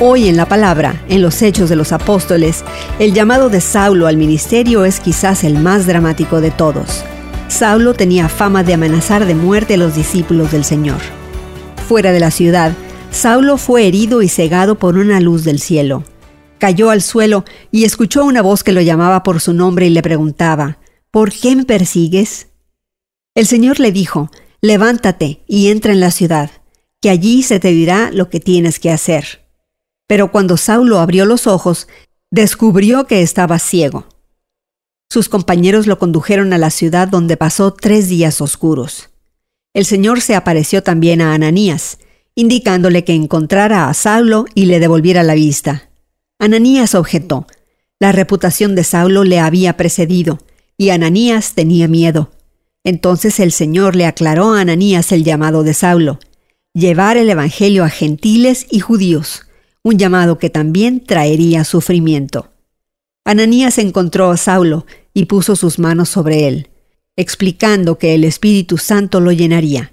Hoy en la palabra, en los Hechos de los Apóstoles, el llamado de Saulo al ministerio es quizás el más dramático de todos. Saulo tenía fama de amenazar de muerte a los discípulos del Señor. Fuera de la ciudad, Saulo fue herido y cegado por una luz del cielo. Cayó al suelo y escuchó una voz que lo llamaba por su nombre y le preguntaba, ¿Por qué me persigues? El Señor le dijo, Levántate y entra en la ciudad, que allí se te dirá lo que tienes que hacer. Pero cuando Saulo abrió los ojos, descubrió que estaba ciego. Sus compañeros lo condujeron a la ciudad donde pasó tres días oscuros. El Señor se apareció también a Ananías, indicándole que encontrara a Saulo y le devolviera la vista. Ananías objetó. La reputación de Saulo le había precedido, y Ananías tenía miedo. Entonces el Señor le aclaró a Ananías el llamado de Saulo, llevar el Evangelio a gentiles y judíos, un llamado que también traería sufrimiento. Ananías encontró a Saulo y puso sus manos sobre él, explicando que el Espíritu Santo lo llenaría.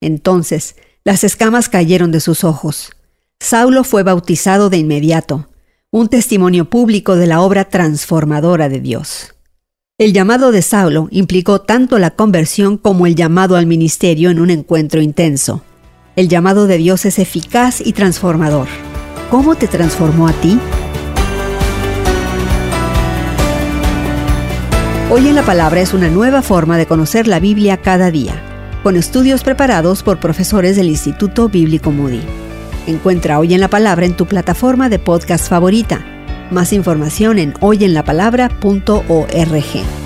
Entonces las escamas cayeron de sus ojos. Saulo fue bautizado de inmediato, un testimonio público de la obra transformadora de Dios. El llamado de Saulo implicó tanto la conversión como el llamado al ministerio en un encuentro intenso. El llamado de Dios es eficaz y transformador. ¿Cómo te transformó a ti? Hoy en la Palabra es una nueva forma de conocer la Biblia cada día, con estudios preparados por profesores del Instituto Bíblico Moody. Encuentra Hoy en la Palabra en tu plataforma de podcast favorita. Más información en hoyenlapalabra.org.